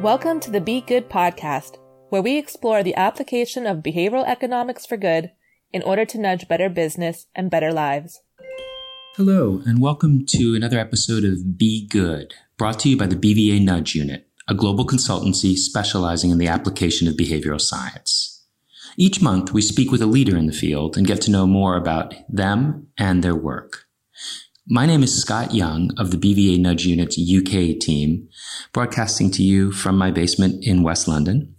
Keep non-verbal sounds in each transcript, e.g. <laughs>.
Welcome to the Be Good podcast, where we explore the application of behavioral economics for good in order to nudge better business and better lives. Hello, and welcome to another episode of Be Good, brought to you by the BVA Nudge Unit, a global consultancy specializing in the application of behavioral science. Each month, we speak with a leader in the field and get to know more about them and their work. My name is Scott Young of the BVA Nudge Unit's UK team, broadcasting to you from my basement in West London.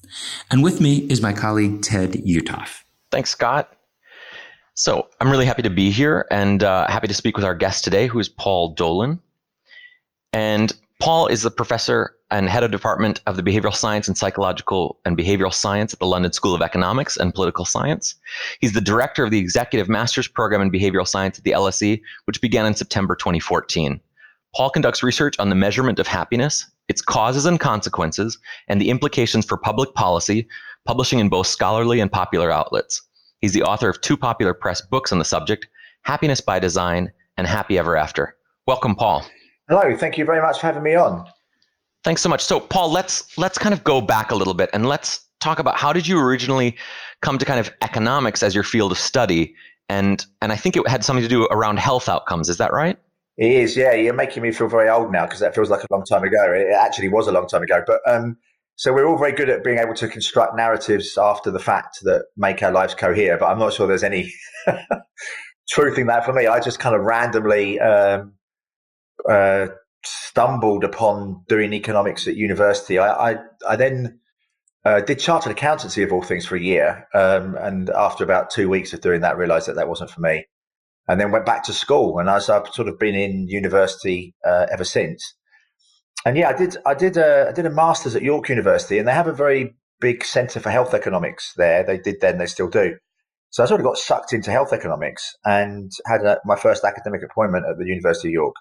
And with me is my colleague Ted Utoff. Thanks, Scott. So I'm really happy to be here and uh, happy to speak with our guest today, who is Paul Dolan. And Paul is the professor and head of department of the behavioral science and psychological and behavioral science at the London School of Economics and Political Science. He's the director of the executive master's program in behavioral science at the LSE, which began in September 2014. Paul conducts research on the measurement of happiness, its causes and consequences, and the implications for public policy, publishing in both scholarly and popular outlets. He's the author of two popular press books on the subject Happiness by Design and Happy Ever After. Welcome, Paul. Hello, thank you very much for having me on. Thanks so much. So, Paul, let's let's kind of go back a little bit and let's talk about how did you originally come to kind of economics as your field of study, and and I think it had something to do around health outcomes. Is that right? It is. Yeah, you're making me feel very old now because that feels like a long time ago. It actually was a long time ago, but um, so we're all very good at being able to construct narratives after the fact that make our lives cohere. But I'm not sure there's any <laughs> truth in that for me. I just kind of randomly um, uh, stumbled upon doing economics at university. I I, I then uh, did chartered accountancy of all things for a year, um, and after about two weeks of doing that, realised that that wasn't for me, and then went back to school. And as I've sort of been in university uh, ever since and yeah, I did. I did. A, I did a master's at York University, and they have a very big centre for health economics there. They did then. They still do. So I sort of got sucked into health economics and had a, my first academic appointment at the University of York.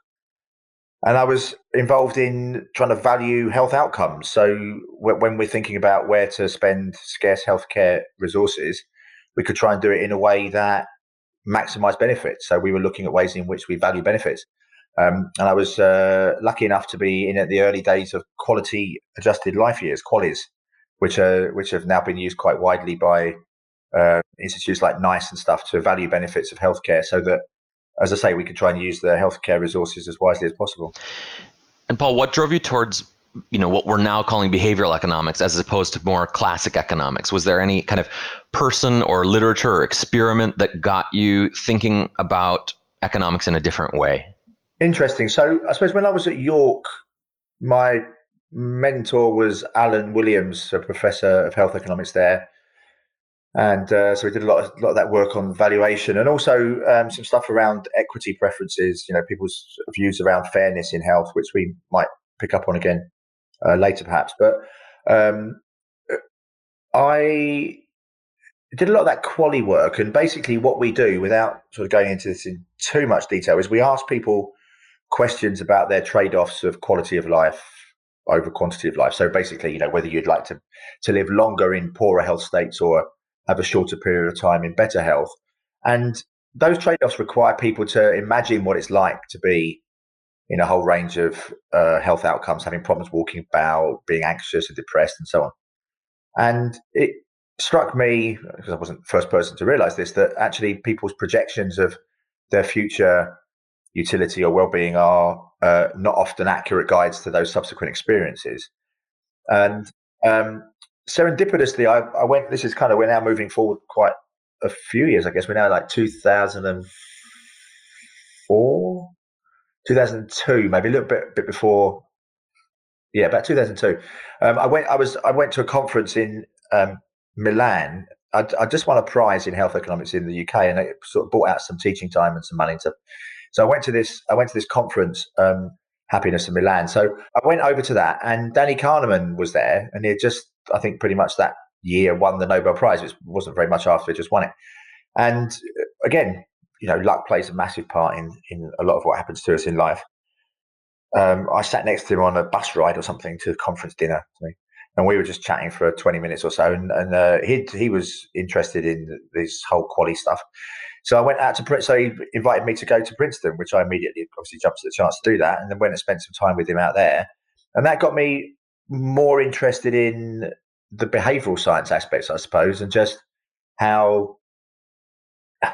And I was involved in trying to value health outcomes. So when we're thinking about where to spend scarce healthcare resources, we could try and do it in a way that maximised benefits. So we were looking at ways in which we value benefits. Um, and I was uh, lucky enough to be in at the early days of quality adjusted life years, QALYs, which are which have now been used quite widely by uh, institutes like NICE and stuff to value benefits of healthcare, so that, as I say, we can try and use the healthcare resources as wisely as possible. And Paul, what drove you towards you know what we're now calling behavioral economics as opposed to more classic economics was there any kind of person or literature or experiment that got you thinking about economics in a different way Interesting. So I suppose when I was at York, my mentor was Alan Williams, a professor of health economics there. And uh, so we did a lot, of, lot of that work on valuation and also um, some stuff around equity preferences, you know, people's views around fairness in health, which we might pick up on again uh, later perhaps. But um, I did a lot of that QALY work. And basically, what we do, without sort of going into this in too much detail, is we ask people questions about their trade-offs of quality of life over quantity of life. So basically, you know, whether you'd like to to live longer in poorer health states or have a shorter period of time in better health. And those trade-offs require people to imagine what it's like to be in a whole range of uh, health outcomes, having problems walking about, being anxious and depressed, and so on. And it struck me because I wasn't the first person to realize this that actually people's projections of their future utility or well-being are uh, not often accurate guides to those subsequent experiences. And um, serendipitously, I, I, went. This is kind of we're now moving forward quite a few years. I guess we're now like 2004, 2002, maybe a little bit bit before. Yeah, about 2002. Um, I went. I was. I went to a conference in um, Milan. I, I just won a prize in health economics in the UK, and it sort of brought out some teaching time and some money to so I went to this. I went to this conference, um, Happiness in Milan. So I went over to that, and Danny Kahneman was there, and he had just, I think, pretty much that year won the Nobel Prize. It wasn't very much after just won it. And uh, again, you know, luck plays a massive part in in a lot of what happens to us in life. Um, I sat next to him on a bus ride or something to a conference dinner, and we were just chatting for 20 minutes or so. And, and uh, he he was interested in this whole QALY stuff. So I went out to Princeton. So he invited me to go to Princeton, which I immediately obviously jumped at the chance to do that. And then went and spent some time with him out there. And that got me more interested in the behavioral science aspects, I suppose, and just how,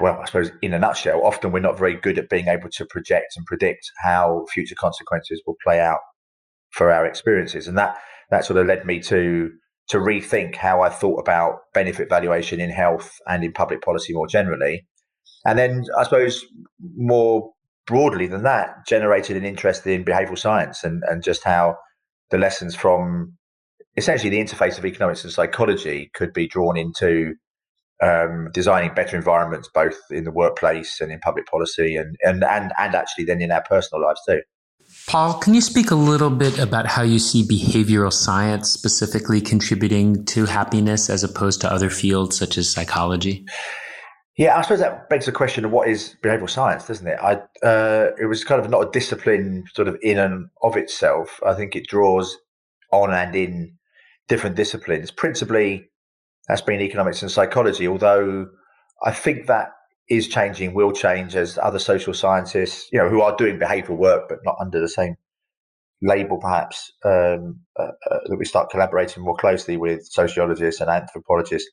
well, I suppose in a nutshell, often we're not very good at being able to project and predict how future consequences will play out for our experiences. And that, that sort of led me to, to rethink how I thought about benefit valuation in health and in public policy more generally. And then I suppose more broadly than that, generated an interest in behavioral science and, and just how the lessons from essentially the interface of economics and psychology could be drawn into um, designing better environments, both in the workplace and in public policy, and, and and and actually then in our personal lives too. Paul, can you speak a little bit about how you see behavioral science specifically contributing to happiness as opposed to other fields such as psychology? Yeah, I suppose that begs the question of what is behavioral science, doesn't it? I uh, it was kind of not a discipline sort of in and of itself. I think it draws on and in different disciplines. Principally, that's been economics and psychology. Although I think that is changing, will change as other social scientists, you know, who are doing behavioural work but not under the same label, perhaps, um, uh, uh, that we start collaborating more closely with sociologists and anthropologists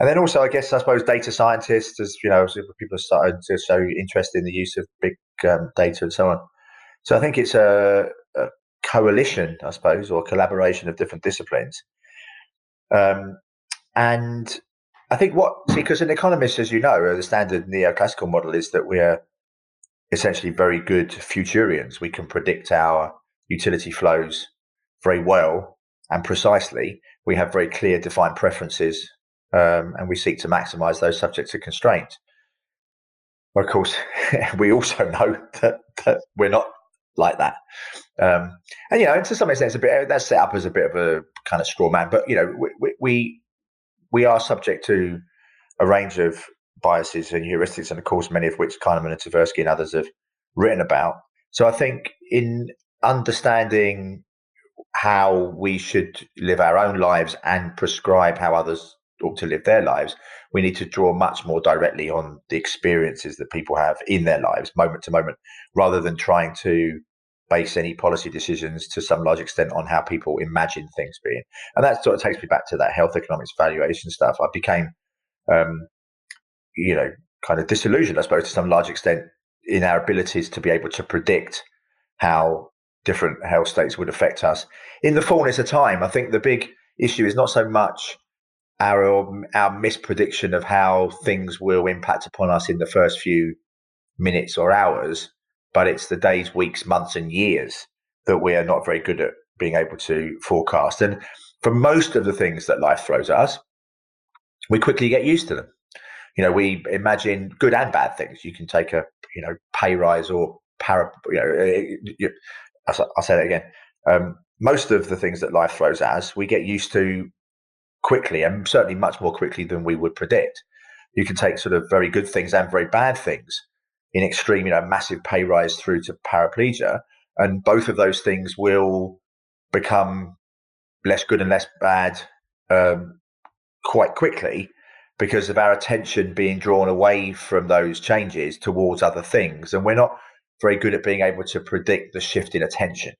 and then also, I guess, I suppose data scientists, as you know, people are starting to show interest in the use of big um, data and so on. So I think it's a, a, coalition, I suppose, or collaboration of different disciplines. Um, and I think what, because an economist, as you know, the standard neoclassical model is that we're essentially very good futurians. We can predict our utility flows very well and precisely. We have very clear defined preferences um, and we seek to maximize those subject to constraint. But of course, <laughs> we also know that, that we're not like that. Um, and, you know, to some extent, it's a bit, that's set up as a bit of a kind of straw man, but, you know, we, we, we are subject to a range of biases and heuristics, and of course, many of which Kahneman and Tversky and others have written about. So I think in understanding how we should live our own lives and prescribe how others to live their lives, we need to draw much more directly on the experiences that people have in their lives, moment to moment, rather than trying to base any policy decisions to some large extent on how people imagine things being. And that sort of takes me back to that health economics valuation stuff. I became, um, you know, kind of disillusioned, I suppose, to some large extent in our abilities to be able to predict how different health states would affect us. In the fullness of time, I think the big issue is not so much our our misprediction of how things will impact upon us in the first few minutes or hours, but it's the days, weeks, months, and years that we are not very good at being able to forecast. And for most of the things that life throws at us, we quickly get used to them. You know, we imagine good and bad things. You can take a you know pay rise or para. You know, eh, I'll, I'll say that again. Um, most of the things that life throws at us, we get used to quickly and certainly much more quickly than we would predict. You can take sort of very good things and very bad things in extreme, you know, massive pay rise through to paraplegia. And both of those things will become less good and less bad um, quite quickly because of our attention being drawn away from those changes towards other things. And we're not very good at being able to predict the shift in attention.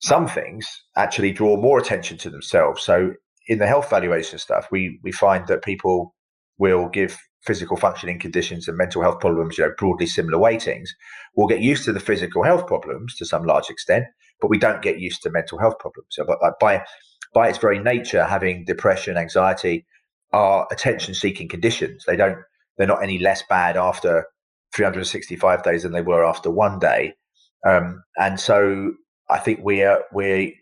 Some things actually draw more attention to themselves. So in the health valuation stuff, we we find that people will give physical functioning conditions and mental health problems, you know, broadly similar weightings. We'll get used to the physical health problems to some large extent, but we don't get used to mental health problems. So, by by its very nature, having depression, anxiety are attention-seeking conditions. They don't. They're not any less bad after 365 days than they were after one day. Um, and so, I think we are we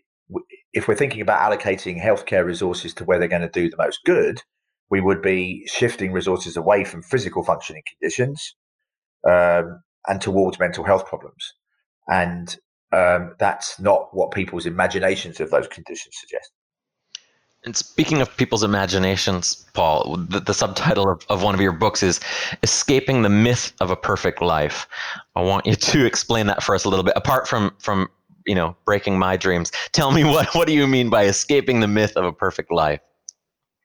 if we're thinking about allocating healthcare resources to where they're going to do the most good, we would be shifting resources away from physical functioning conditions um, and towards mental health problems. And um, that's not what people's imaginations of those conditions suggest. And speaking of people's imaginations, Paul, the, the subtitle of, of one of your books is Escaping the Myth of a Perfect Life. I want you to <laughs> explain that for us a little bit. Apart from, from you know breaking my dreams <laughs> tell me what what do you mean by escaping the myth of a perfect life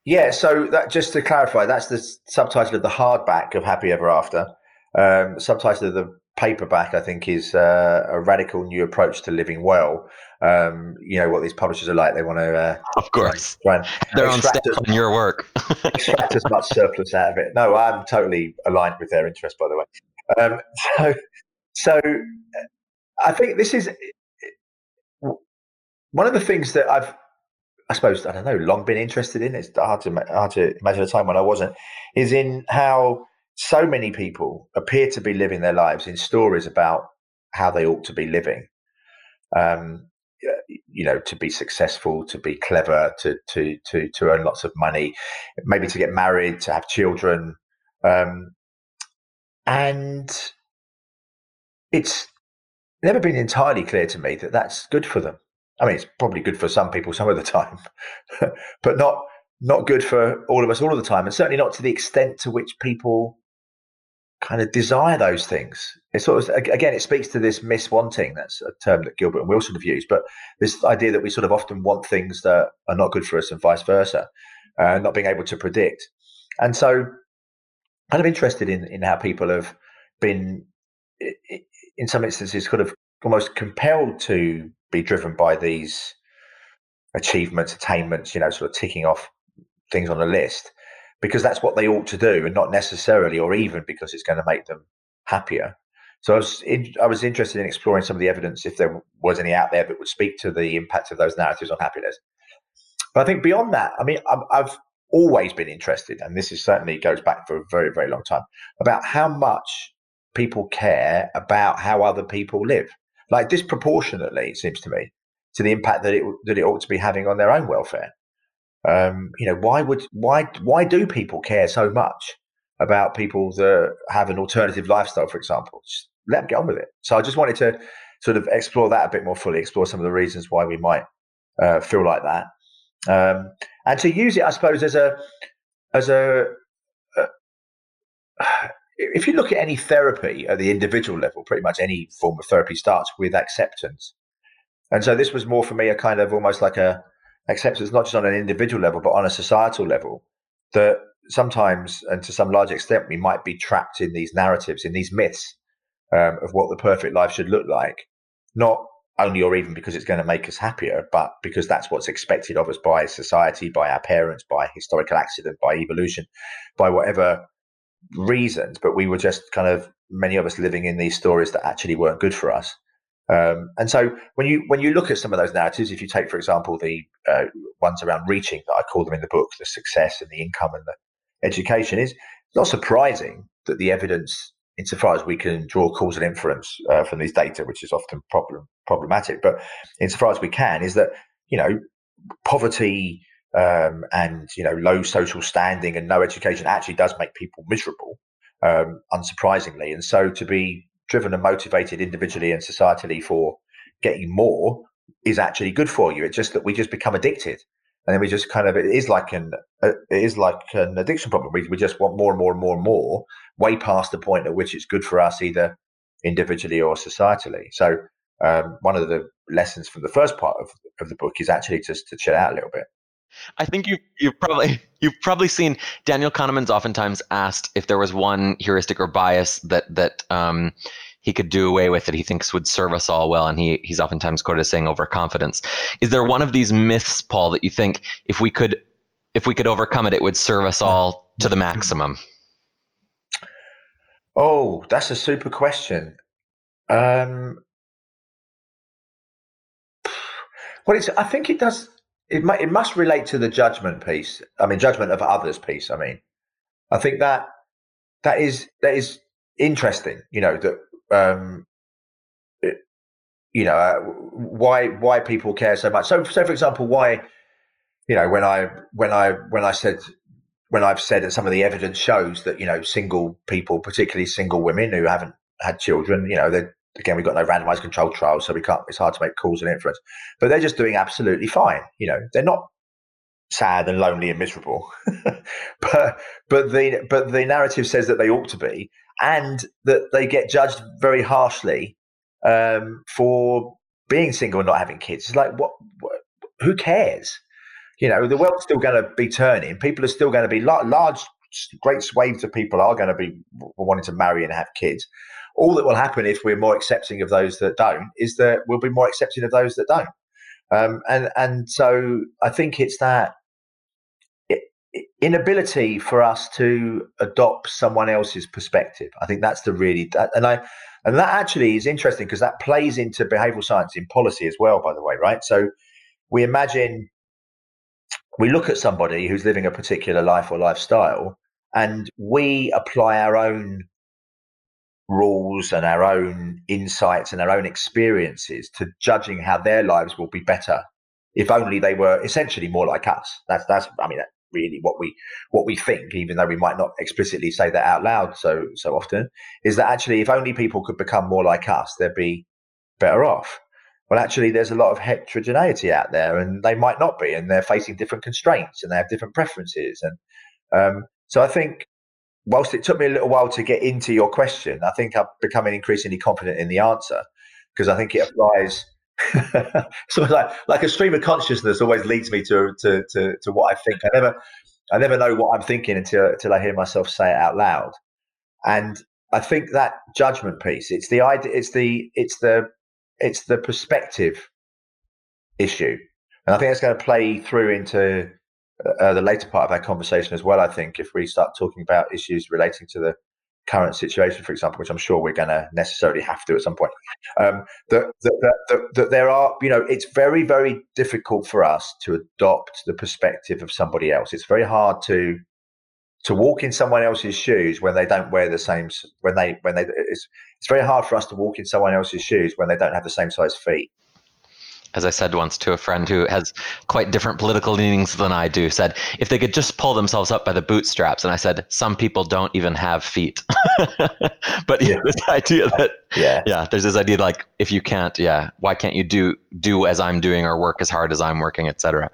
yeah so that just to clarify that's the subtitle of the hardback of happy ever after um, subtitle of the paperback, I think, is uh, a radical new approach to living well. Um, you know what these publishers are like; they want to, uh, <laughs> of course, try and <laughs> their own step on your work, extract as much surplus out of it. No, I'm totally aligned with their interest, by the way. Um, so, so I think this is one of the things that I've, I suppose, I don't know, long been interested in. It's hard to hard to imagine a time when I wasn't. Is in how so many people appear to be living their lives in stories about how they ought to be living. Um, you know, to be successful, to be clever, to to to to earn lots of money, maybe to get married, to have children, um, and it's never been entirely clear to me that that's good for them. I mean, it's probably good for some people some of the time, <laughs> but not not good for all of us all of the time, and certainly not to the extent to which people kind of desire those things. It sort of again, it speaks to this miswanting. That's a term that Gilbert and Wilson have used, but this idea that we sort of often want things that are not good for us, and vice versa, uh, not being able to predict. And so, kind of interested in in how people have been, in some instances, kind of almost compelled to be driven by these achievements, attainments. You know, sort of ticking off things on a list because that's what they ought to do, and not necessarily, or even because it's going to make them happier. So I was in, I was interested in exploring some of the evidence if there was any out there that would speak to the impact of those narratives on happiness. But I think beyond that, I mean, I've, I've always been interested, and this is certainly goes back for a very very long time, about how much people care about how other people live, like disproportionately, it seems to me, to the impact that it that it ought to be having on their own welfare. Um, you know, why would why why do people care so much about people that have an alternative lifestyle, for example? Just let them get on with it. So I just wanted to sort of explore that a bit more fully, explore some of the reasons why we might uh, feel like that, um, and to use it, I suppose, as a as a uh, if you look at any therapy at the individual level, pretty much any form of therapy starts with acceptance. And so this was more for me a kind of almost like a acceptance not just on an individual level but on a societal level that sometimes and to some large extent we might be trapped in these narratives in these myths um, of what the perfect life should look like not only or even because it's going to make us happier but because that's what's expected of us by society by our parents by historical accident by evolution by whatever reasons but we were just kind of many of us living in these stories that actually weren't good for us. Um, and so when you when you look at some of those narratives, if you take, for example, the uh, ones around reaching that I call them in the book, the success and the income and the education, is not surprising that the evidence, insofar as we can draw causal inference uh, from these data, which is often problem problematic, but insofar as we can, is that you know poverty um, and you know low social standing and no education actually does make people miserable, um, unsurprisingly, and so to be driven and motivated individually and societally for getting more is actually good for you. It's just that we just become addicted. And then we just kind of, it is like an, uh, it is like an addiction problem. We, we just want more and more and more and more, way past the point at which it's good for us either individually or societally. So um, one of the lessons from the first part of, of the book is actually just to chill out a little bit. I think you you've probably <laughs> you've probably seen Daniel Kahneman's oftentimes asked if there was one heuristic or bias that that um, he could do away with that he thinks would serve us all well, and he he's oftentimes quoted as saying overconfidence. Is there one of these myths, Paul, that you think if we could if we could overcome it, it would serve us all to the maximum? Oh, that's a super question. Um, <sighs> well, it's, I think it does it, it must relate to the judgment piece. I mean, judgment of others piece. I mean, I think that that is that is interesting. You know that um, it, you know uh, why why people care so much. So, so for example, why you know when I when I when I said when I've said that some of the evidence shows that you know single people, particularly single women who haven't had children, you know they're again, we've got no randomized controlled trials, so we can't. It's hard to make causal inference. But they're just doing absolutely fine. You know, they're not sad and lonely and miserable, <laughs> but but the but the narrative says that they ought to be, and that they get judged very harshly um, for being single and not having kids. It's like what, what who cares? You know, the world's still going to be turning. People are still going to be large, large, great swathes of people are going to be wanting to marry and have kids all that will happen if we're more accepting of those that don't is that we'll be more accepting of those that don't. Um, and and so I think it's that inability for us to adopt someone else's perspective. I think that's the really that, and I and that actually is interesting because that plays into behavioral science in policy as well. By the way, right? So we imagine we look at somebody who's living a particular life or lifestyle, and we apply our own rules and our own insights and our own experiences to judging how their lives will be better if only they were essentially more like us. That's that's I mean really what we what we think, even though we might not explicitly say that out loud so so often, is that actually if only people could become more like us, they'd be better off. Well, actually, there's a lot of heterogeneity out there, and they might not be, and they're facing different constraints, and they have different preferences, and um, so I think whilst it took me a little while to get into your question, I think I'm becoming increasingly confident in the answer because I think it applies. <laughs> so like like a stream of consciousness always leads me to, to to to what I think. I never I never know what I'm thinking until until I hear myself say it out loud. And I think that judgment piece, it's the idea, it's the it's the it's the perspective issue, and I think it's going to play through into uh, the later part of our conversation as well. I think if we start talking about issues relating to the current situation, for example, which I'm sure we're going to necessarily have to at some point, um, that, that, that, that, there are, you know, it's very, very difficult for us to adopt the perspective of somebody else. It's very hard to to walk in someone else's shoes when they don't wear the same when they when they it's it's very hard for us to walk in someone else's shoes when they don't have the same size feet as I said once to a friend who has quite different political leanings than I do, said if they could just pull themselves up by the bootstraps. And I said, some people don't even have feet. <laughs> but yeah. this idea that yeah. yeah, there's this idea like if you can't, yeah, why can't you do do as I'm doing or work as hard as I'm working, etc.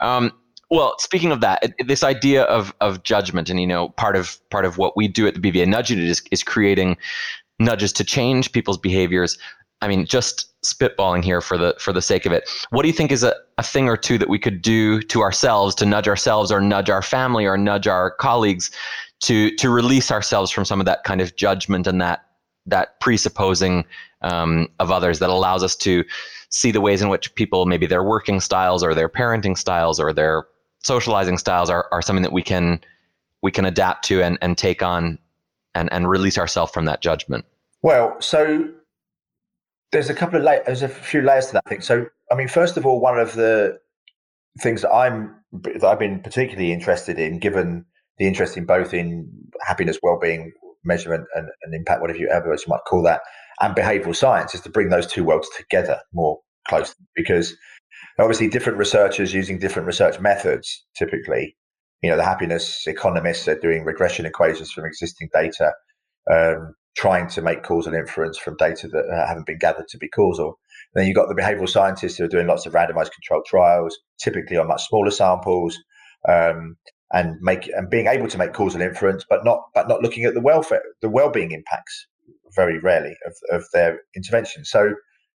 Um, well, speaking of that, this idea of of judgment, and you know, part of part of what we do at the BVA Nudge Unit is, is creating nudges to change people's behaviors I mean, just spitballing here for the for the sake of it. What do you think is a, a thing or two that we could do to ourselves to nudge ourselves or nudge our family or nudge our colleagues to to release ourselves from some of that kind of judgment and that that presupposing um, of others that allows us to see the ways in which people maybe their working styles or their parenting styles or their socializing styles are, are something that we can we can adapt to and, and take on and, and release ourselves from that judgment. Well, so there's a couple of layers, there's a few layers to that thing. So, I mean, first of all, one of the things that I'm that I've been particularly interested in, given the interest in both in happiness, well-being, measurement, and, and impact, whatever you ever you might call that, and behavioural science, is to bring those two worlds together more closely. Because obviously, different researchers using different research methods, typically, you know, the happiness economists are doing regression equations from existing data. Um, trying to make causal inference from data that uh, haven't been gathered to be causal. And then you've got the behavioral scientists who are doing lots of randomized controlled trials, typically on much smaller samples, um, and make and being able to make causal inference, but not but not looking at the welfare, the well-being impacts very rarely of, of their intervention. So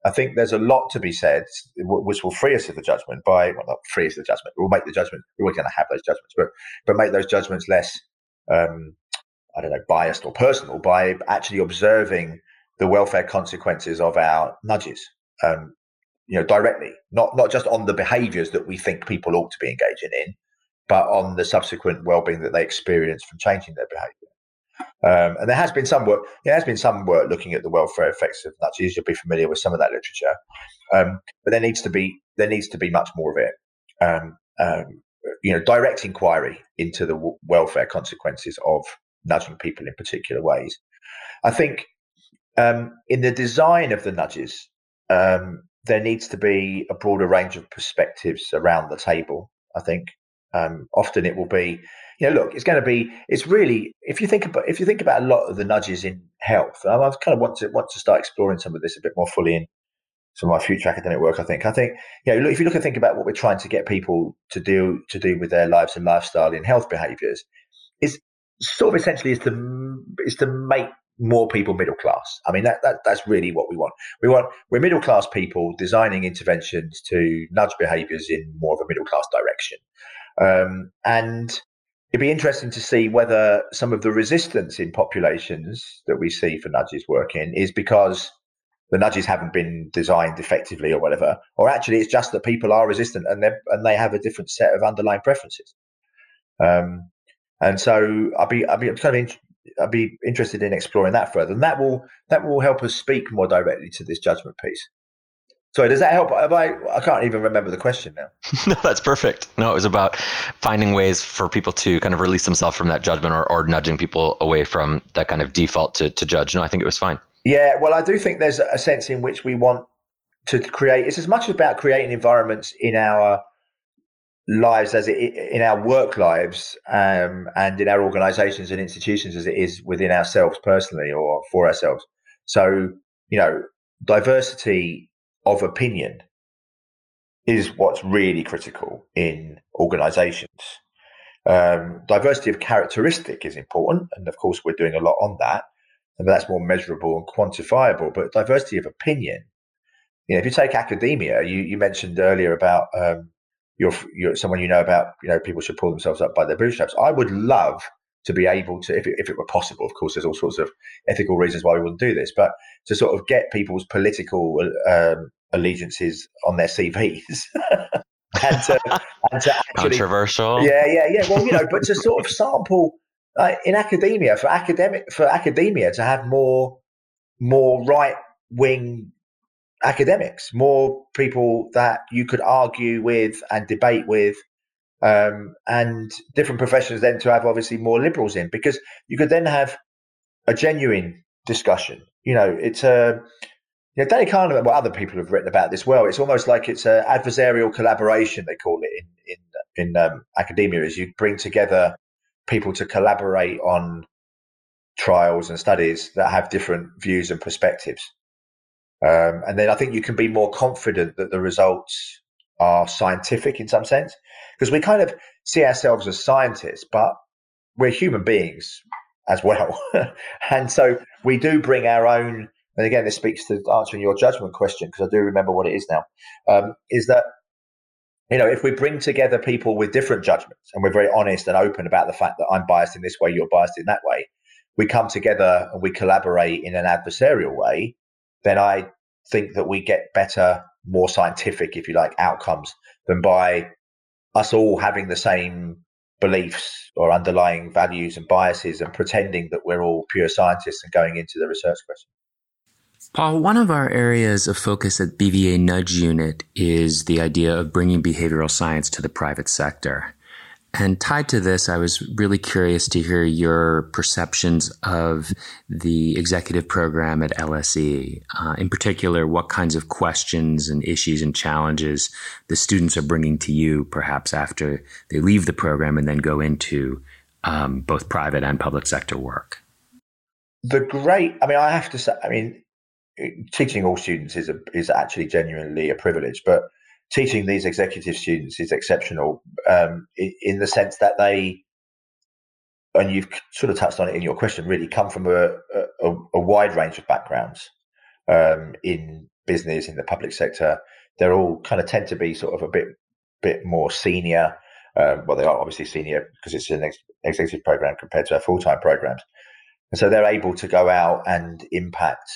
I think there's a lot to be said, which will free us of the judgment by well, not free us of the judgment. We'll make the judgment. We're going to have those judgments, but but make those judgments less um, I don't know, biased or personal by actually observing the welfare consequences of our nudges, um, you know, directly, not not just on the behaviours that we think people ought to be engaging in, but on the subsequent well-being that they experience from changing their behaviour. Um, and there has been some work. There has been some work looking at the welfare effects of nudges. You'll be familiar with some of that literature, um, but there needs to be there needs to be much more of it. Um, um you know, direct inquiry into the w- welfare consequences of nudging people in particular ways. I think um, in the design of the nudges, um, there needs to be a broader range of perspectives around the table. I think um, often it will be, you know, look, it's going to be, it's really, if you think about, if you think about a lot of the nudges in health, I kind of want to want to start exploring some of this a bit more fully in some of my future academic work. I think, I think, you know, if you look and think about what we're trying to get people to do to do with their lives and lifestyle in health behaviours, is sort of essentially is to is to make more people middle class. I mean, that, that that's really what we want. We want we're middle class people designing interventions to nudge behaviours in more of a middle class direction. Um, and it'd be interesting to see whether some of the resistance in populations that we see for nudges working is because the nudges haven't been designed effectively or whatever, or actually it's just that people are resistant and they and they have a different set of underlying preferences. Um, and so I'll be I'll be kind of in, I'll be interested in exploring that further, and that will that will help us speak more directly to this judgment piece. Sorry, does that help? I I can't even remember the question now. <laughs> no, that's perfect. No, it was about finding ways for people to kind of release themselves from that judgment or, or nudging people away from that kind of default to, to judge. No, I think it was fine. Yeah, well, I do think there's a sense in which we want to create. It's as much about creating environments in our lives as it in our work lives um, and in our organisations and institutions as it is within ourselves personally or for ourselves. So you know, diversity of opinion is what's really critical in organisations. Um, diversity of characteristic is important, and of course, we're doing a lot on that and that's more measurable and quantifiable. But diversity of opinion, you know, if you take academia, you, you mentioned earlier about um, you're, you're someone you know about, you know, people should pull themselves up by their bootstraps. I would love to be able to, if it, if it were possible, of course, there's all sorts of ethical reasons why we wouldn't do this, but to sort of get people's political um, allegiances on their CVs. <laughs> and to, and to actually, controversial. Yeah, yeah, yeah. Well, you know, but to sort of sample uh, in academia for academic for academia to have more more right wing academics, more people that you could argue with and debate with, um, and different professions then to have obviously more liberals in because you could then have a genuine discussion. You know, it's a you know, Danny Kahneman, well, other people have written about this well. It's almost like it's an adversarial collaboration, they call it in in in um, academia. Is you bring together people to collaborate on trials and studies that have different views and perspectives. Um, and then I think you can be more confident that the results are scientific in some sense, because we kind of see ourselves as scientists, but we're human beings as well. <laughs> and so we do bring our own, and again, this speaks to answering your judgment question, because I do remember what it is now, um, is that you know, if we bring together people with different judgments and we're very honest and open about the fact that I'm biased in this way, you're biased in that way, we come together and we collaborate in an adversarial way, then I think that we get better, more scientific, if you like, outcomes than by us all having the same beliefs or underlying values and biases and pretending that we're all pure scientists and going into the research question. Paul, one of our areas of focus at BVA Nudge Unit is the idea of bringing behavioral science to the private sector. And tied to this, I was really curious to hear your perceptions of the executive program at LSE. Uh, in particular, what kinds of questions and issues and challenges the students are bringing to you, perhaps after they leave the program and then go into um, both private and public sector work. The great, I mean, I have to say, I mean, teaching all students is a, is actually genuinely a privilege, but teaching these executive students is exceptional um, in, in, the sense that they, and you've sort of touched on it in your question, really come from a, a, a wide range of backgrounds um, in business, in the public sector. They're all kind of tend to be sort of a bit bit more senior. Um, well, they are obviously senior because it's an ex- executive program compared to our full time programs. And so they're able to go out and impact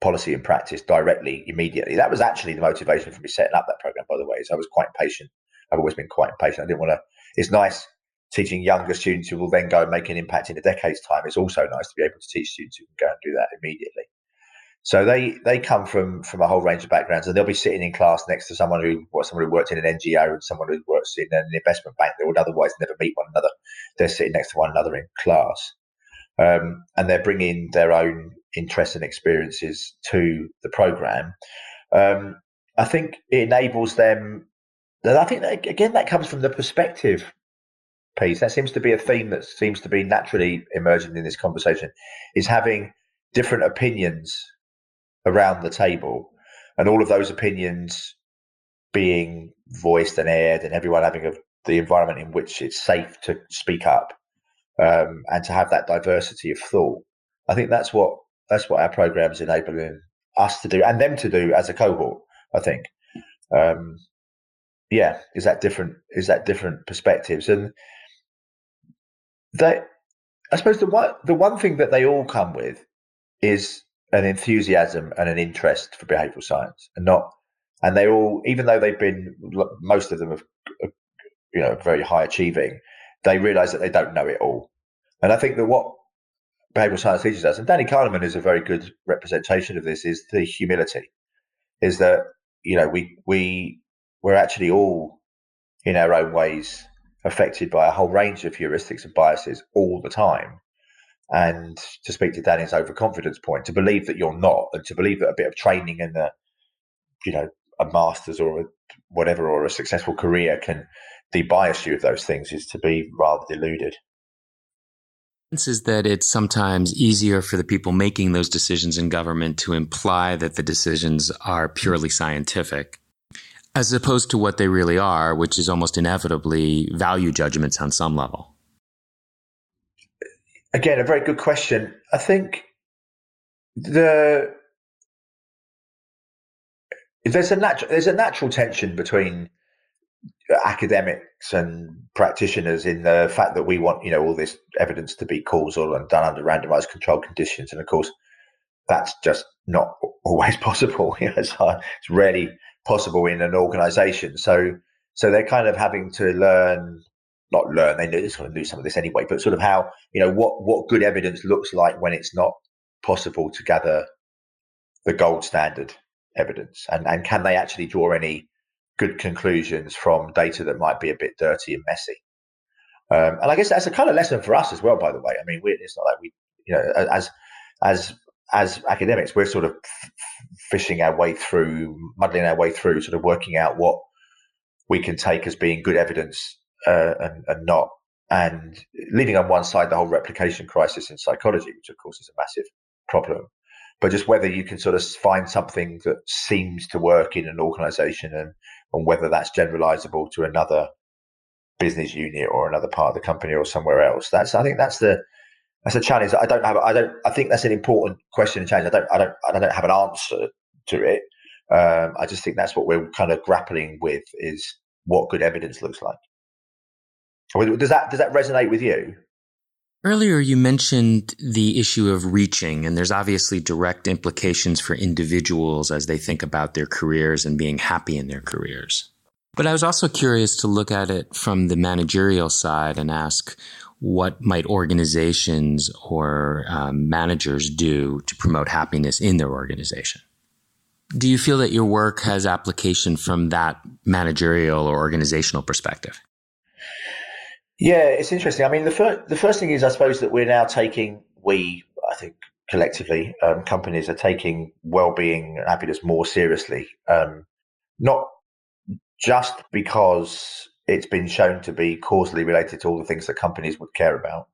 policy and practice directly immediately. That was actually the motivation for me setting up that program, by the way. Is I was quite patient. I've always been quite impatient. I didn't want to. It's nice teaching younger students who will then go and make an impact in a decade's time. It's also nice to be able to teach students who can go and do that immediately. So they they come from from a whole range of backgrounds, and they'll be sitting in class next to someone who what someone who worked in an NGO and someone who works in an investment bank. They would otherwise never meet one another. They're sitting next to one another in class, um, and they're bringing their own interests and experiences to the program. Um, I think it enables them. I think that, again that comes from the perspective piece. That seems to be a theme that seems to be naturally emerging in this conversation. Is having different opinions around the table, and all of those opinions being voiced and aired, and everyone having a, the environment in which it's safe to speak up um, and to have that diversity of thought. I think that's what that's what our program's enabling us to do and them to do as a cohort. I think, um, yeah, is that different? Is that different perspectives? And they, I suppose the one the one thing that they all come with is an enthusiasm and an interest for behavioural science, and not and they all even though they've been most of them have you know very high achieving, they realise that they don't know it all, and I think that what behavioural science teaches us, and Danny Kahneman is a very good representation of this, is the humility, is that you know we we we're actually all in our own ways affected by a whole range of heuristics and biases all the time. And to speak to Danny's overconfidence point, to believe that you're not, and to believe that a bit of training and the, you know, a master's or a, whatever or a successful career can debias you of those things is to be rather deluded. Is that it's sometimes easier for the people making those decisions in government to imply that the decisions are purely scientific as opposed to what they really are, which is almost inevitably value judgments on some level? Again, a very good question. I think the there's a natural there's a natural tension between academics and practitioners in the fact that we want you know all this evidence to be causal and done under randomized controlled conditions and of course that's just not always <laughs> possible it's, it's rarely possible in an organization. So so they're kind of having to learn not learn, they just going to do some of this anyway, but sort of how, you know, what what good evidence looks like when it's not possible to gather the gold standard evidence. And and can they actually draw any good conclusions from data that might be a bit dirty and messy? Um, and I guess that's a kind of lesson for us as well, by the way. I mean, it's not like we, you know, as as as academics, we're sort of fishing our way through, muddling our way through, sort of working out what we can take as being good evidence uh, and, and, not, and leaving on one side the whole replication crisis in psychology, which of course is a massive problem. But just whether you can sort of find something that seems to work in an organization and, and whether that's generalizable to another business unit or another part of the company or somewhere else. That's I think that's the that's a challenge. I don't have. I don't. I think that's an important question to change. I don't. I don't. I don't have an answer to it. Um, I just think that's what we're kind of grappling with: is what good evidence looks like. Does that does that resonate with you? Earlier, you mentioned the issue of reaching, and there's obviously direct implications for individuals as they think about their careers and being happy in their careers. But I was also curious to look at it from the managerial side and ask what might organizations or um, managers do to promote happiness in their organization? Do you feel that your work has application from that managerial or organizational perspective? Yeah, it's interesting. I mean, the first the first thing is, I suppose, that we're now taking we, I think, collectively, um, companies are taking well-being and happiness more seriously. Um, not just because it's been shown to be causally related to all the things that companies would care about,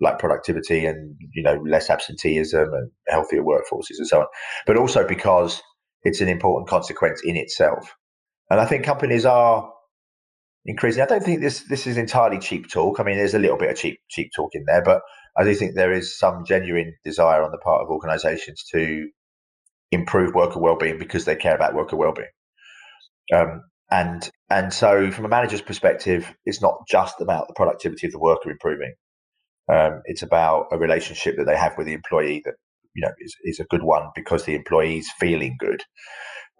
like productivity and you know less absenteeism and healthier workforces and so on, but also because it's an important consequence in itself. And I think companies are increasing. I don't think this this is entirely cheap talk. I mean, there's a little bit of cheap cheap talk in there, but I do think there is some genuine desire on the part of organisations to improve worker well-being because they care about worker well-being. Um, and and so from a manager's perspective, it's not just about the productivity of the worker improving. Um, it's about a relationship that they have with the employee that you know is, is a good one because the employee is feeling good.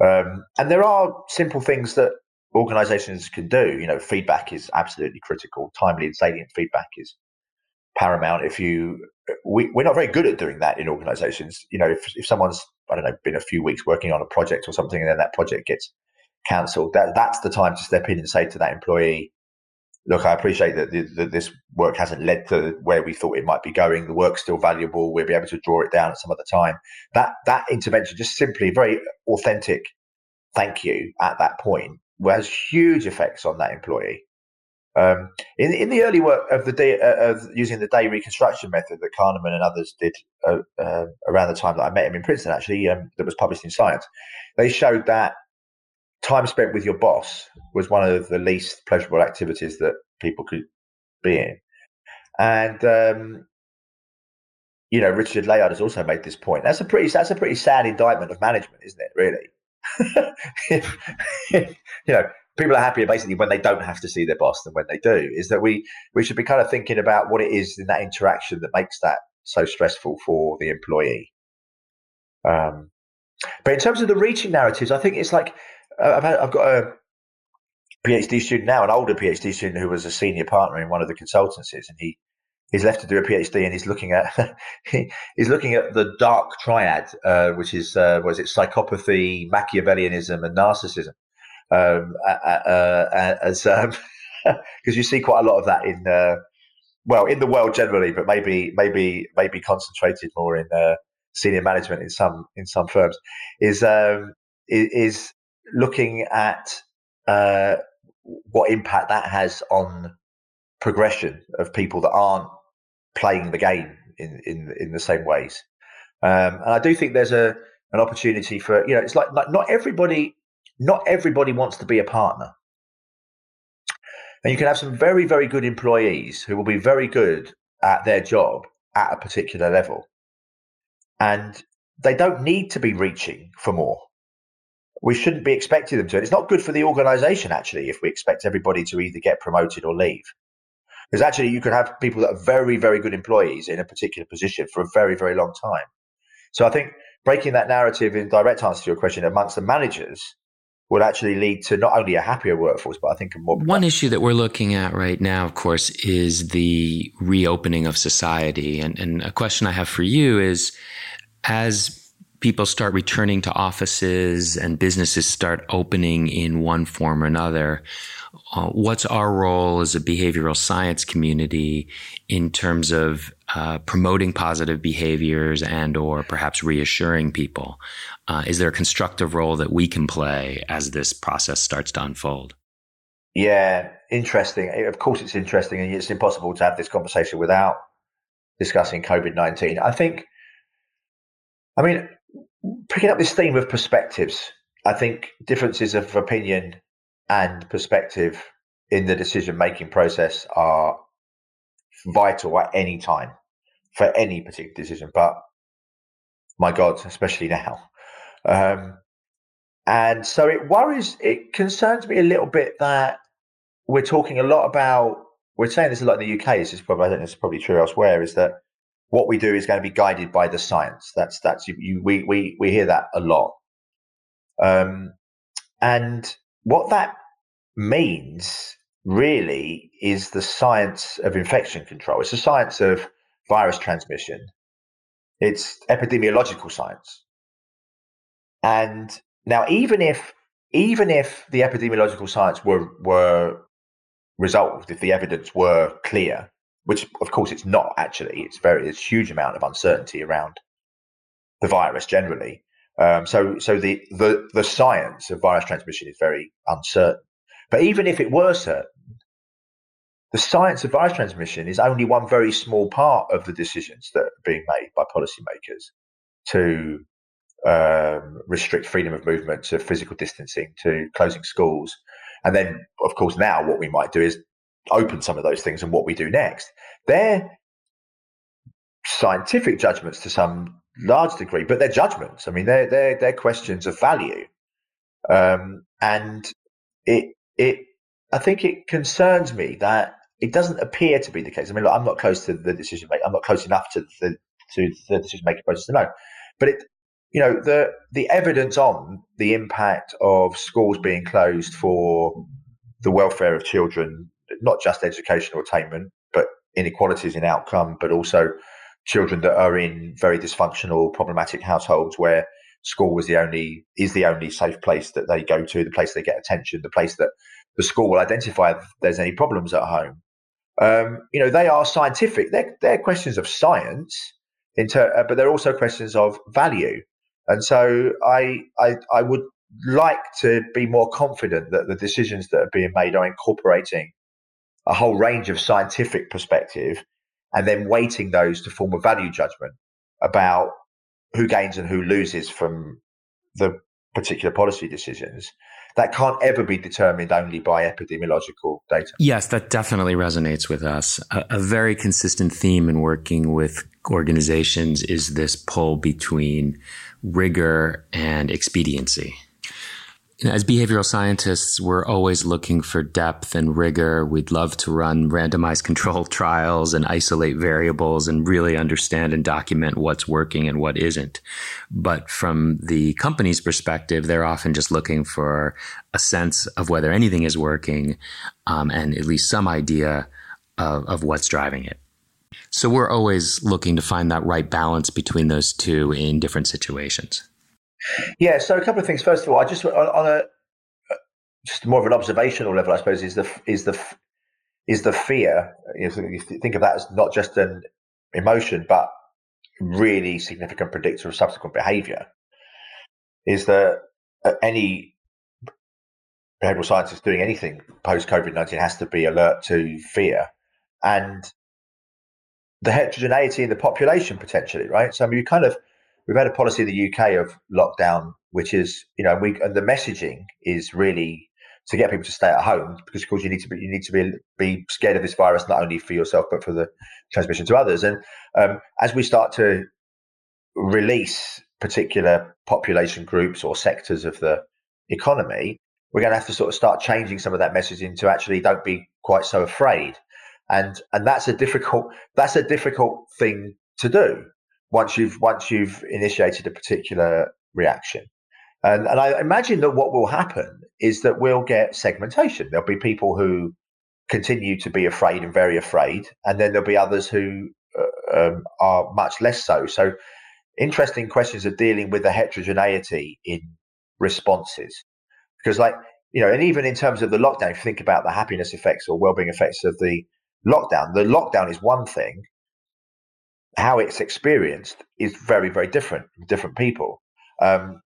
Um, and there are simple things that organizations can do. You know, feedback is absolutely critical. Timely and salient feedback is paramount. If you, we, we're not very good at doing that in organizations. You know, if, if someone's, I don't know, been a few weeks working on a project or something, and then that project gets cancelled, that that's the time to step in and say to that employee, look, I appreciate that, the, that this work hasn't led to where we thought it might be going. The work's still valuable. We'll be able to draw it down at some other time. That that intervention, just simply very authentic thank you at that point, has huge effects on that employee. Um, in, in the early work of the day uh, of using the day reconstruction method that Kahneman and others did uh, uh, around the time that I met him in Princeton, actually, um, that was published in Science, they showed that time spent with your boss was one of the least pleasurable activities that people could be in. And um, you know, Richard Layard has also made this point. That's a pretty that's a pretty sad indictment of management, isn't it? Really, <laughs> you know, people are happier basically when they don't have to see their boss than when they do. Is that we we should be kind of thinking about what it is in that interaction that makes that so stressful for the employee. Um, but in terms of the reaching narratives, I think it's like uh, I've, had, I've got a PhD student now, an older PhD student who was a senior partner in one of the consultancies, and he he's left to do a PhD and he's looking at <laughs> he's looking at the dark triad, uh, which is uh, was it psychopathy, Machiavellianism, and narcissism, um, uh, as because um, <laughs> you see quite a lot of that in uh, well in the world generally, but maybe maybe maybe concentrated more in uh, senior management in some in some firms is um, is looking at uh, what impact that has on progression of people that aren't playing the game in in, in the same ways. Um, and I do think there's a an opportunity for you know it's like, like not everybody not everybody wants to be a partner. And you can have some very, very good employees who will be very good at their job at a particular level. And they don't need to be reaching for more. We shouldn't be expecting them to. it's not good for the organization, actually, if we expect everybody to either get promoted or leave. Because actually, you can have people that are very, very good employees in a particular position for a very, very long time. So I think breaking that narrative in direct answer to your question amongst the managers would actually lead to not only a happier workforce, but I think a more. Productive. One issue that we're looking at right now, of course, is the reopening of society. And, and a question I have for you is as people start returning to offices and businesses start opening in one form or another, uh, what's our role as a behavioral science community in terms of uh, promoting positive behaviors and or perhaps reassuring people? Uh, is there a constructive role that we can play as this process starts to unfold? Yeah interesting. Of course it's interesting and it's impossible to have this conversation without discussing covid-19 i think i mean picking up this theme of perspectives i think differences of opinion and perspective in the decision making process are vital at any time for any particular decision. But my God, especially now. Um, and so it worries, it concerns me a little bit that we're talking a lot about, we're saying this a lot in the UK, this is probably, I think this is probably true elsewhere, is that what we do is going to be guided by the science. That's, that's, you, we, we, we hear that a lot. Um, and what that means really is the science of infection control. It's the science of virus transmission. It's epidemiological science. And now, even if even if the epidemiological science were were resolved, if the evidence were clear, which of course it's not actually, it's very a huge amount of uncertainty around the virus generally. Um, so so the, the the science of virus transmission is very uncertain. But even if it were certain, the science of virus transmission is only one very small part of the decisions that are being made by policymakers to um, restrict freedom of movement, to physical distancing, to closing schools. And then, of course, now what we might do is open some of those things and what we do next. They're scientific judgments to some large degree, but they're judgments. I mean, they're, they're, they're questions of value. Um, and it, it, I think it concerns me that it doesn't appear to be the case. I mean, look, I'm not close to the decision making. I'm not close enough to the to the decision making process to know. But it, you know, the the evidence on the impact of schools being closed for the welfare of children, not just educational attainment, but inequalities in outcome, but also children that are in very dysfunctional, problematic households where school is the only is the only safe place that they go to, the place they get attention, the place that the school will identify if there's any problems at home. Um, you know, they are scientific. They're, they're questions of science, uh, but they're also questions of value. And so I, I, I would like to be more confident that the decisions that are being made are incorporating a whole range of scientific perspective and then weighting those to form a value judgment about who gains and who loses from the particular policy decisions that can't ever be determined only by epidemiological data. Yes, that definitely resonates with us. A, a, very consistent theme in working with organizations is this pull between rigor and expediency. As behavioral scientists, we're always looking for depth and rigor. We'd love to run randomized <laughs> controlled trials and isolate variables and really understand and document what's working and what isn't. But from the company's perspective, they're often just looking for a sense of whether anything is working um, and at least some idea of, of what's driving it. So we're always looking to find that right balance between those two in different situations. Yeah, so a couple of things. First of all, I just on, on a just more of an observational level, I suppose, is the is the is the fear. You, know, you think of that as not just an emotion, but really significant predictor of subsequent behaviour. Is that uh, any behavioural scientist doing anything post COVID nineteen has to be alert to fear and the heterogeneity in the population potentially, right? So I mean, you kind of we've had a policy in the UK of lockdown, which is you know we and the messaging is really to get people to stay at home because of course you need to be you need to be be scared of this virus not only for yourself but for the transmission to others. And um, as we start to release particular population groups or sectors of the economy, we're going to have to sort of start changing some of that messaging to actually don't be quite so afraid. And and that's a difficult that's a difficult thing to do once you've once you've initiated a particular reaction. And, and I imagine that what will happen is that we'll get segmentation. There'll be people who continue to be afraid and very afraid, and then there'll be others who uh, um, are much less so. So, interesting questions of dealing with the heterogeneity in responses, because, like you know, and even in terms of the lockdown, if you think about the happiness effects or well-being effects of the lockdown, the lockdown is one thing, how it's experienced is very, very different from different people. Um,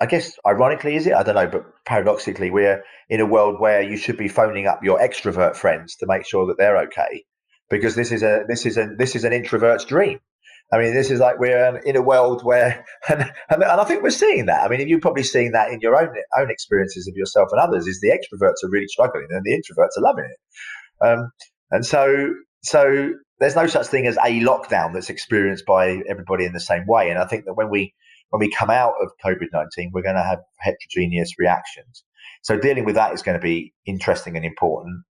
I guess, ironically, is it? I don't know, but paradoxically, we're in a world where you should be phoning up your extrovert friends to make sure that they're okay, because this is a this is a this is an introvert's dream. I mean, this is like we're in a world where, <laughs> and, and, I think we're seeing that. I mean, you're probably seeing that in your own own experiences of yourself and others. Is the extroverts are really struggling, and the introverts are loving it. Um, and so, so there's no such thing as a lockdown that's experienced by everybody in the same way. And I think that when we when we come out of COVID nineteen, we're going to have heterogeneous reactions. So dealing with that is going to be interesting and important.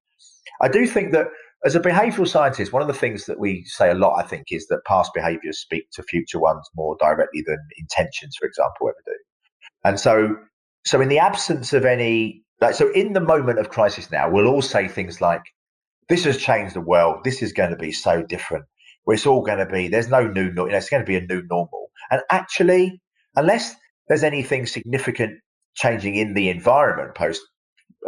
I do think that as a behavioral scientist, one of the things that we say a lot, I think, is that past behaviors speak to future ones more directly than intentions, for example, ever do. And so, so in the absence of any, like, so in the moment of crisis now, we'll all say things like, this has changed the world. This is going to be so different. Where it's all going to be, there's no new, you know, it's going to be a new normal. And actually, unless there's anything significant changing in the environment post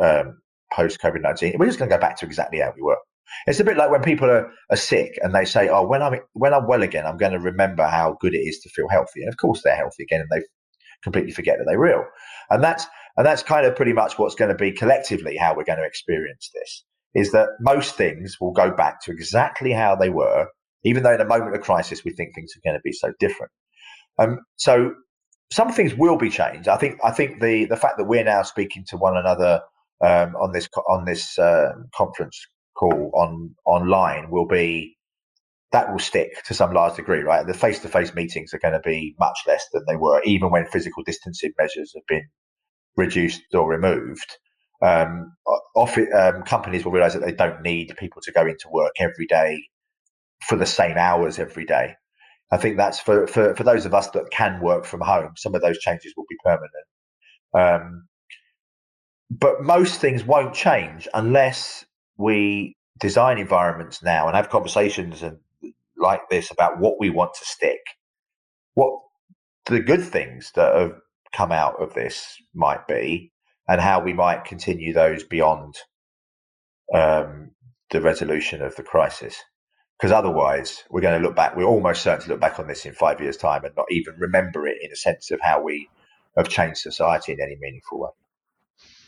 um, post COVID nineteen, we're just going to go back to exactly how we were. It's a bit like when people are, are sick and they say, "Oh, when I'm when I'm well again, I'm going to remember how good it is to feel healthy." And of course, they're healthy again, and they completely forget that they're real. And that's and that's kind of pretty much what's going to be collectively how we're going to experience this is that most things will go back to exactly how they were, even though in a moment of crisis we think things are going to be so different. Um, so some things will be changed. I think. I think the the fact that we're now speaking to one another um, on this on this uh, conference call on online will be that will stick to some large degree, right? The face to face meetings are going to be much less than they were, even when physical distancing measures have been reduced or removed um, um, companies will realize that they don't need people to go into work every day for the same hours every day. I think that's for, for, for those of us that can work from home, some of those changes will be permanent. Um, but most things won't change unless we design environments now and have conversations and like this about what we want to stick. What the good things that have come out of this might be, and how we might continue those beyond um, the resolution of the crisis. Because otherwise, we're going to look back. We're almost certain to look back on this in five years' time and not even remember it in a sense of how we have changed society in any meaningful way.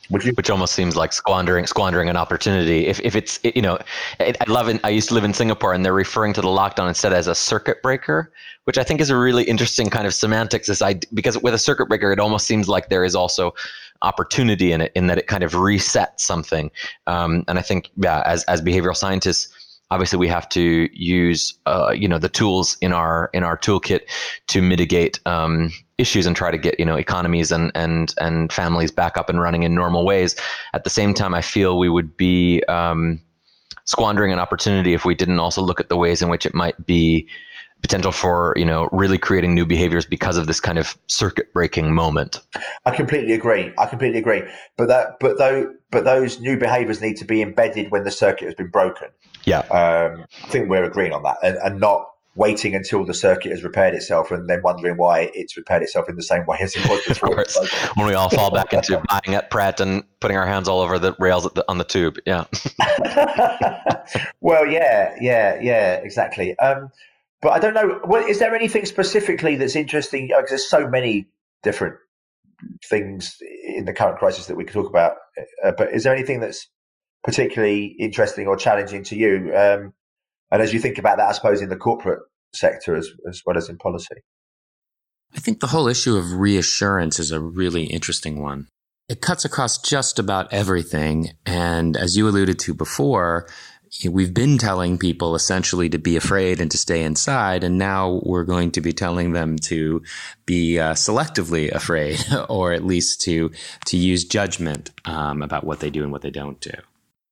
Which almost seems like squandering squandering an opportunity. If if it's you know, I love it. I used to live in Singapore, and they're referring to the lockdown instead as a circuit breaker, which I think is a really interesting kind of semantics. This idea, because with a circuit breaker, it almost seems like there is also opportunity in it, in that it kind of resets something. Um, and I think, yeah, as as behavioral scientists, obviously we have to use uh, you know the tools in our in our toolkit to mitigate um, issues and try to get you know economies and and and families back up and running in normal ways. At the same time, I feel we would be um, squandering an opportunity if we didn't also look at the ways in which it might be potential for you know really creating new behaviors because of this kind of circuit breaking moment. I completely agree. I completely agree. But that but though but those new behaviors need to be embedded when the circuit has been broken. Yeah, um, I think we're agreeing on that, and, and not waiting until the circuit has repaired itself and then wondering why it's repaired itself in the same way as it was <laughs> before. when we all fall back into <laughs> buying at Pret and putting our hands all over the rails the, on the tube. Yeah. <laughs> well, yeah, yeah, yeah, exactly. Um, but I don't know. Is there anything specifically that's interesting? Because there's so many different things in the current crisis that we could talk about. Uh, but is there anything that's particularly interesting or challenging to you? Um, and as you think about that, I suppose in the corporate sector as as well as in policy. I think the whole issue of reassurance is a really interesting one. It cuts across just about everything. And as you alluded to before, we've been telling people essentially to be afraid and to stay inside, and now we're going to be telling them to be uh, selectively afraid, <laughs> or at least to to use judgment um, about what they do and what they don't do.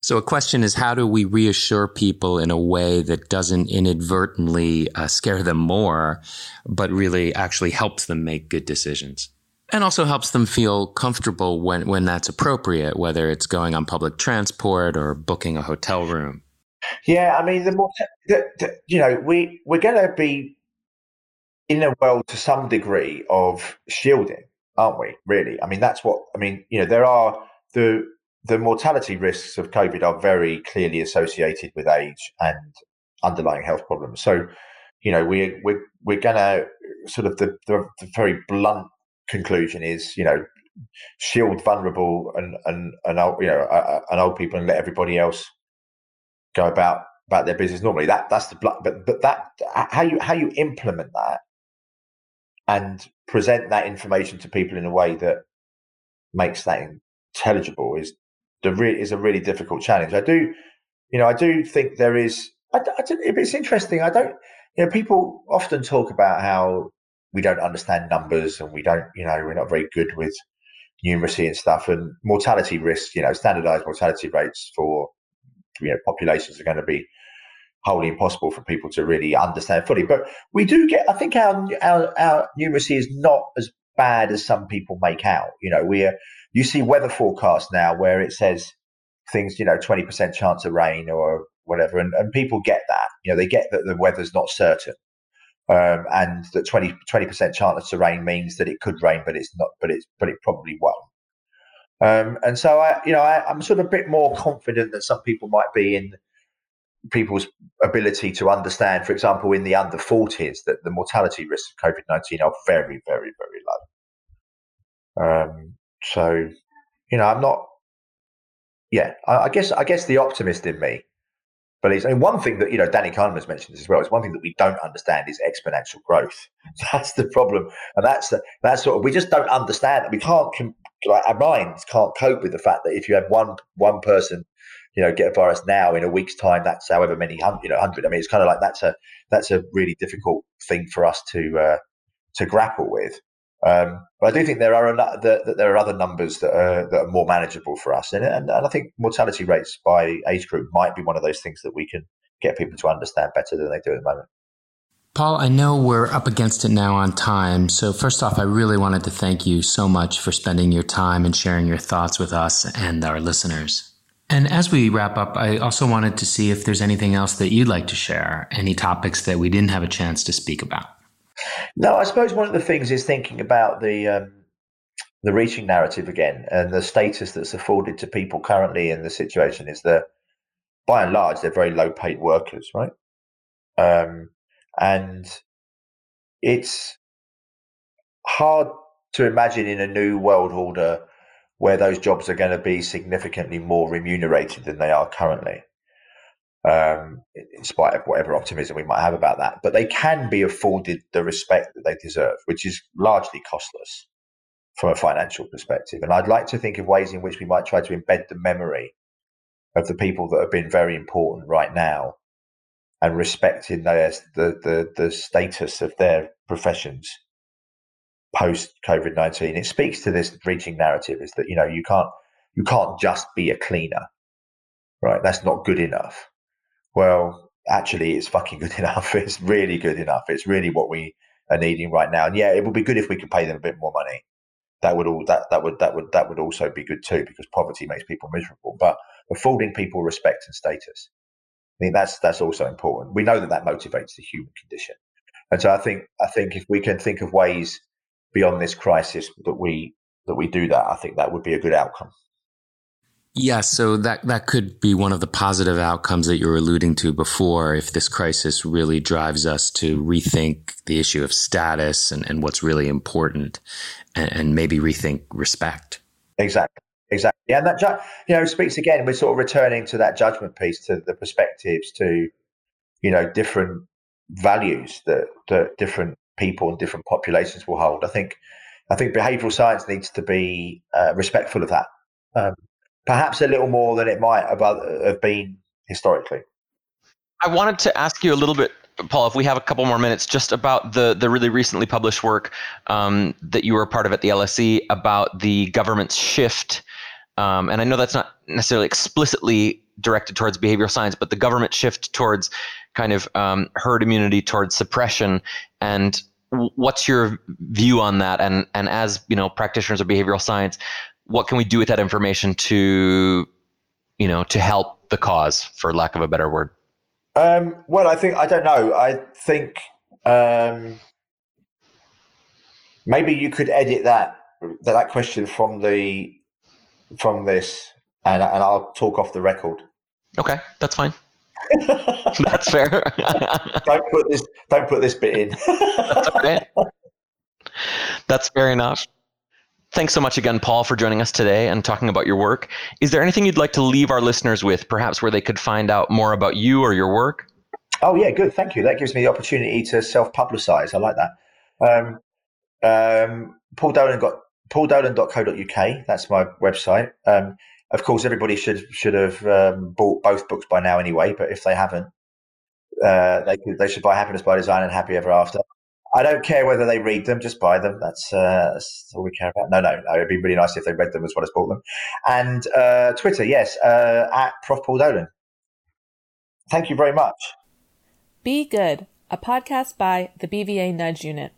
So, a question is how do we reassure people in a way that doesn't inadvertently uh, scare them more, but really actually helps them make good decisions? And also helps them feel comfortable when, when that's appropriate, whether it's going on public transport or booking a hotel room. Yeah, I mean, the more the, the, you know, we we're going to be in a world to some degree of shielding, aren't we? Really, I mean, that's what I mean. You know, there are the the mortality risks of COVID are very clearly associated with age and underlying health problems. So, you know, we we're we're going to sort of the, the the very blunt conclusion is, you know, shield vulnerable and and and old, you know uh, and old people and let everybody else go about about their business normally. That that's the but but that how you how you implement that and present that information to people in a way that makes that intelligible is the re- is a really difficult challenge. I do, you know, I do think there is. I, I it's interesting. I don't. You know, people often talk about how we don't understand numbers and we don't, you know, we're not very good with numeracy and stuff and mortality risks. You know, standardized mortality rates for you know populations are going to be wholly impossible for people to really understand fully. But we do get. I think our our, our numeracy is not as bad as some people make out. You know, we are. You see weather forecasts now where it says things. You know, twenty percent chance of rain or whatever, and, and people get that. You know, they get that the weather's not certain. Um, and that 20 percent chance of rain means that it could rain, but it's not. But it's but it probably won't. Um, and so I, you know, I, I'm sort of a bit more confident than some people might be in people's ability to understand, for example, in the under 40s, that the mortality risks of COVID 19 are very, very, very low. Um, so, you know, I'm not, yeah, I, I, guess, I guess the optimist in me believes. I mean, one thing that, you know, Danny Kahneman has mentioned as well is one thing that we don't understand is exponential growth. <laughs> That's the problem. And that's the, that's sort of, we just don't understand. We can't like our minds can't cope with the fact that if you have one one person you know get a virus now in a week's time that's however many hundred you know hundred. I mean it's kind of like that's a that's a really difficult thing for us to uh, to grapple with. Um, but I do think there are that, that there are other numbers that are that are more manageable for us, and, and, and I think mortality rates by age group might be one of those things that we can get people to understand better than they do at the moment. Paul, I know we're up against it now on time. So, first off, I really wanted to thank you so much for spending your time and sharing your thoughts with us and our listeners. And as we wrap up, I also wanted to see if there's anything else that you'd like to share, any topics that we didn't have a chance to speak about. No, I suppose one of the things is thinking about the um, the reaching narrative again and the status that's afforded to people currently in the situation is that, by and large, they're very low paid workers, right? Um, and it's hard to imagine in a new world order where those jobs are going to be significantly more remunerated than they are currently, um, in spite of whatever optimism we might have about that. But they can be afforded the respect that they deserve, which is largely costless from a financial perspective. And I'd like to think of ways in which we might try to embed the memory of the people that have been very important right now and respecting their, the, the, the status of their professions post COVID 19. It speaks to this reaching narrative is that, you know, you can't, you can't just be a cleaner, right? That's not good enough. Well, actually, it's fucking good <laughs> enough. It's really good enough. It's really what we are needing right now. And yeah, it would be good if we could pay them a bit more money. That would all that that would that would that would also be good too because poverty makes people miserable. But affording people respect and status I think that's that's also important. We know that that motivates the human condition, and so I think I think if we can think of ways beyond this crisis that we that we do that, I think that would be a good outcome. Yeah, so that that could be one of the positive outcomes that you were alluding to before. If this crisis really drives us to rethink the issue of status and, and what's really important, and, and maybe rethink respect. Exactly. Exactly, and that you know speaks again. We're sort of returning to that judgment piece, to the perspectives, to you know different values that that different people and different populations will hold. I think I think behavioural science needs to be uh, respectful of that, um, perhaps a little more than it might have, have been historically. I wanted to ask you a little bit Paul, if we have a couple more minutes, just about the the really recently published work um, that you were a part of at the LSE about the government's shift um, and I know that's not necessarily explicitly directed towards behavioral science, but the government shift towards kind of um, herd immunity, towards suppression, and what's your view on that? And and as you know, practitioners of behavioral science, what can we do with that information to, you know, to help the cause, for lack of a better word? Um, well, I think I don't know. I think um, maybe you could edit that that question from the from this, and and I'll talk off the record. Okay, that's fine. <laughs> that's fair. don't put this. Don't put this bit in. <laughs> that's okay. That's fair enough. Thanks so much again, Paul, for joining us today and talking about your work. Is there anything you'd like to leave our listeners with, perhaps where they could find out more about you or your work? Oh yeah, good. Thank you. That gives me the opportunity to self-publicize. I like that. Um, um, Paul Dolan got pauldolan.co.uk. That's my website. Um, of course, everybody should should have um, bought both books by now anyway. But if they haven't, uh, they could, they should buy Happiness by Design and Happy Ever After. I don't care whether they read them; just buy them. That's, uh, that's all we care about. No, no, no. It'd be really nice if they read them as well as bought them. And uh, Twitter, yes, uh, at Prof Paul Dolan. Thank you very much. Be Good, a podcast by the BVA Nudge Unit.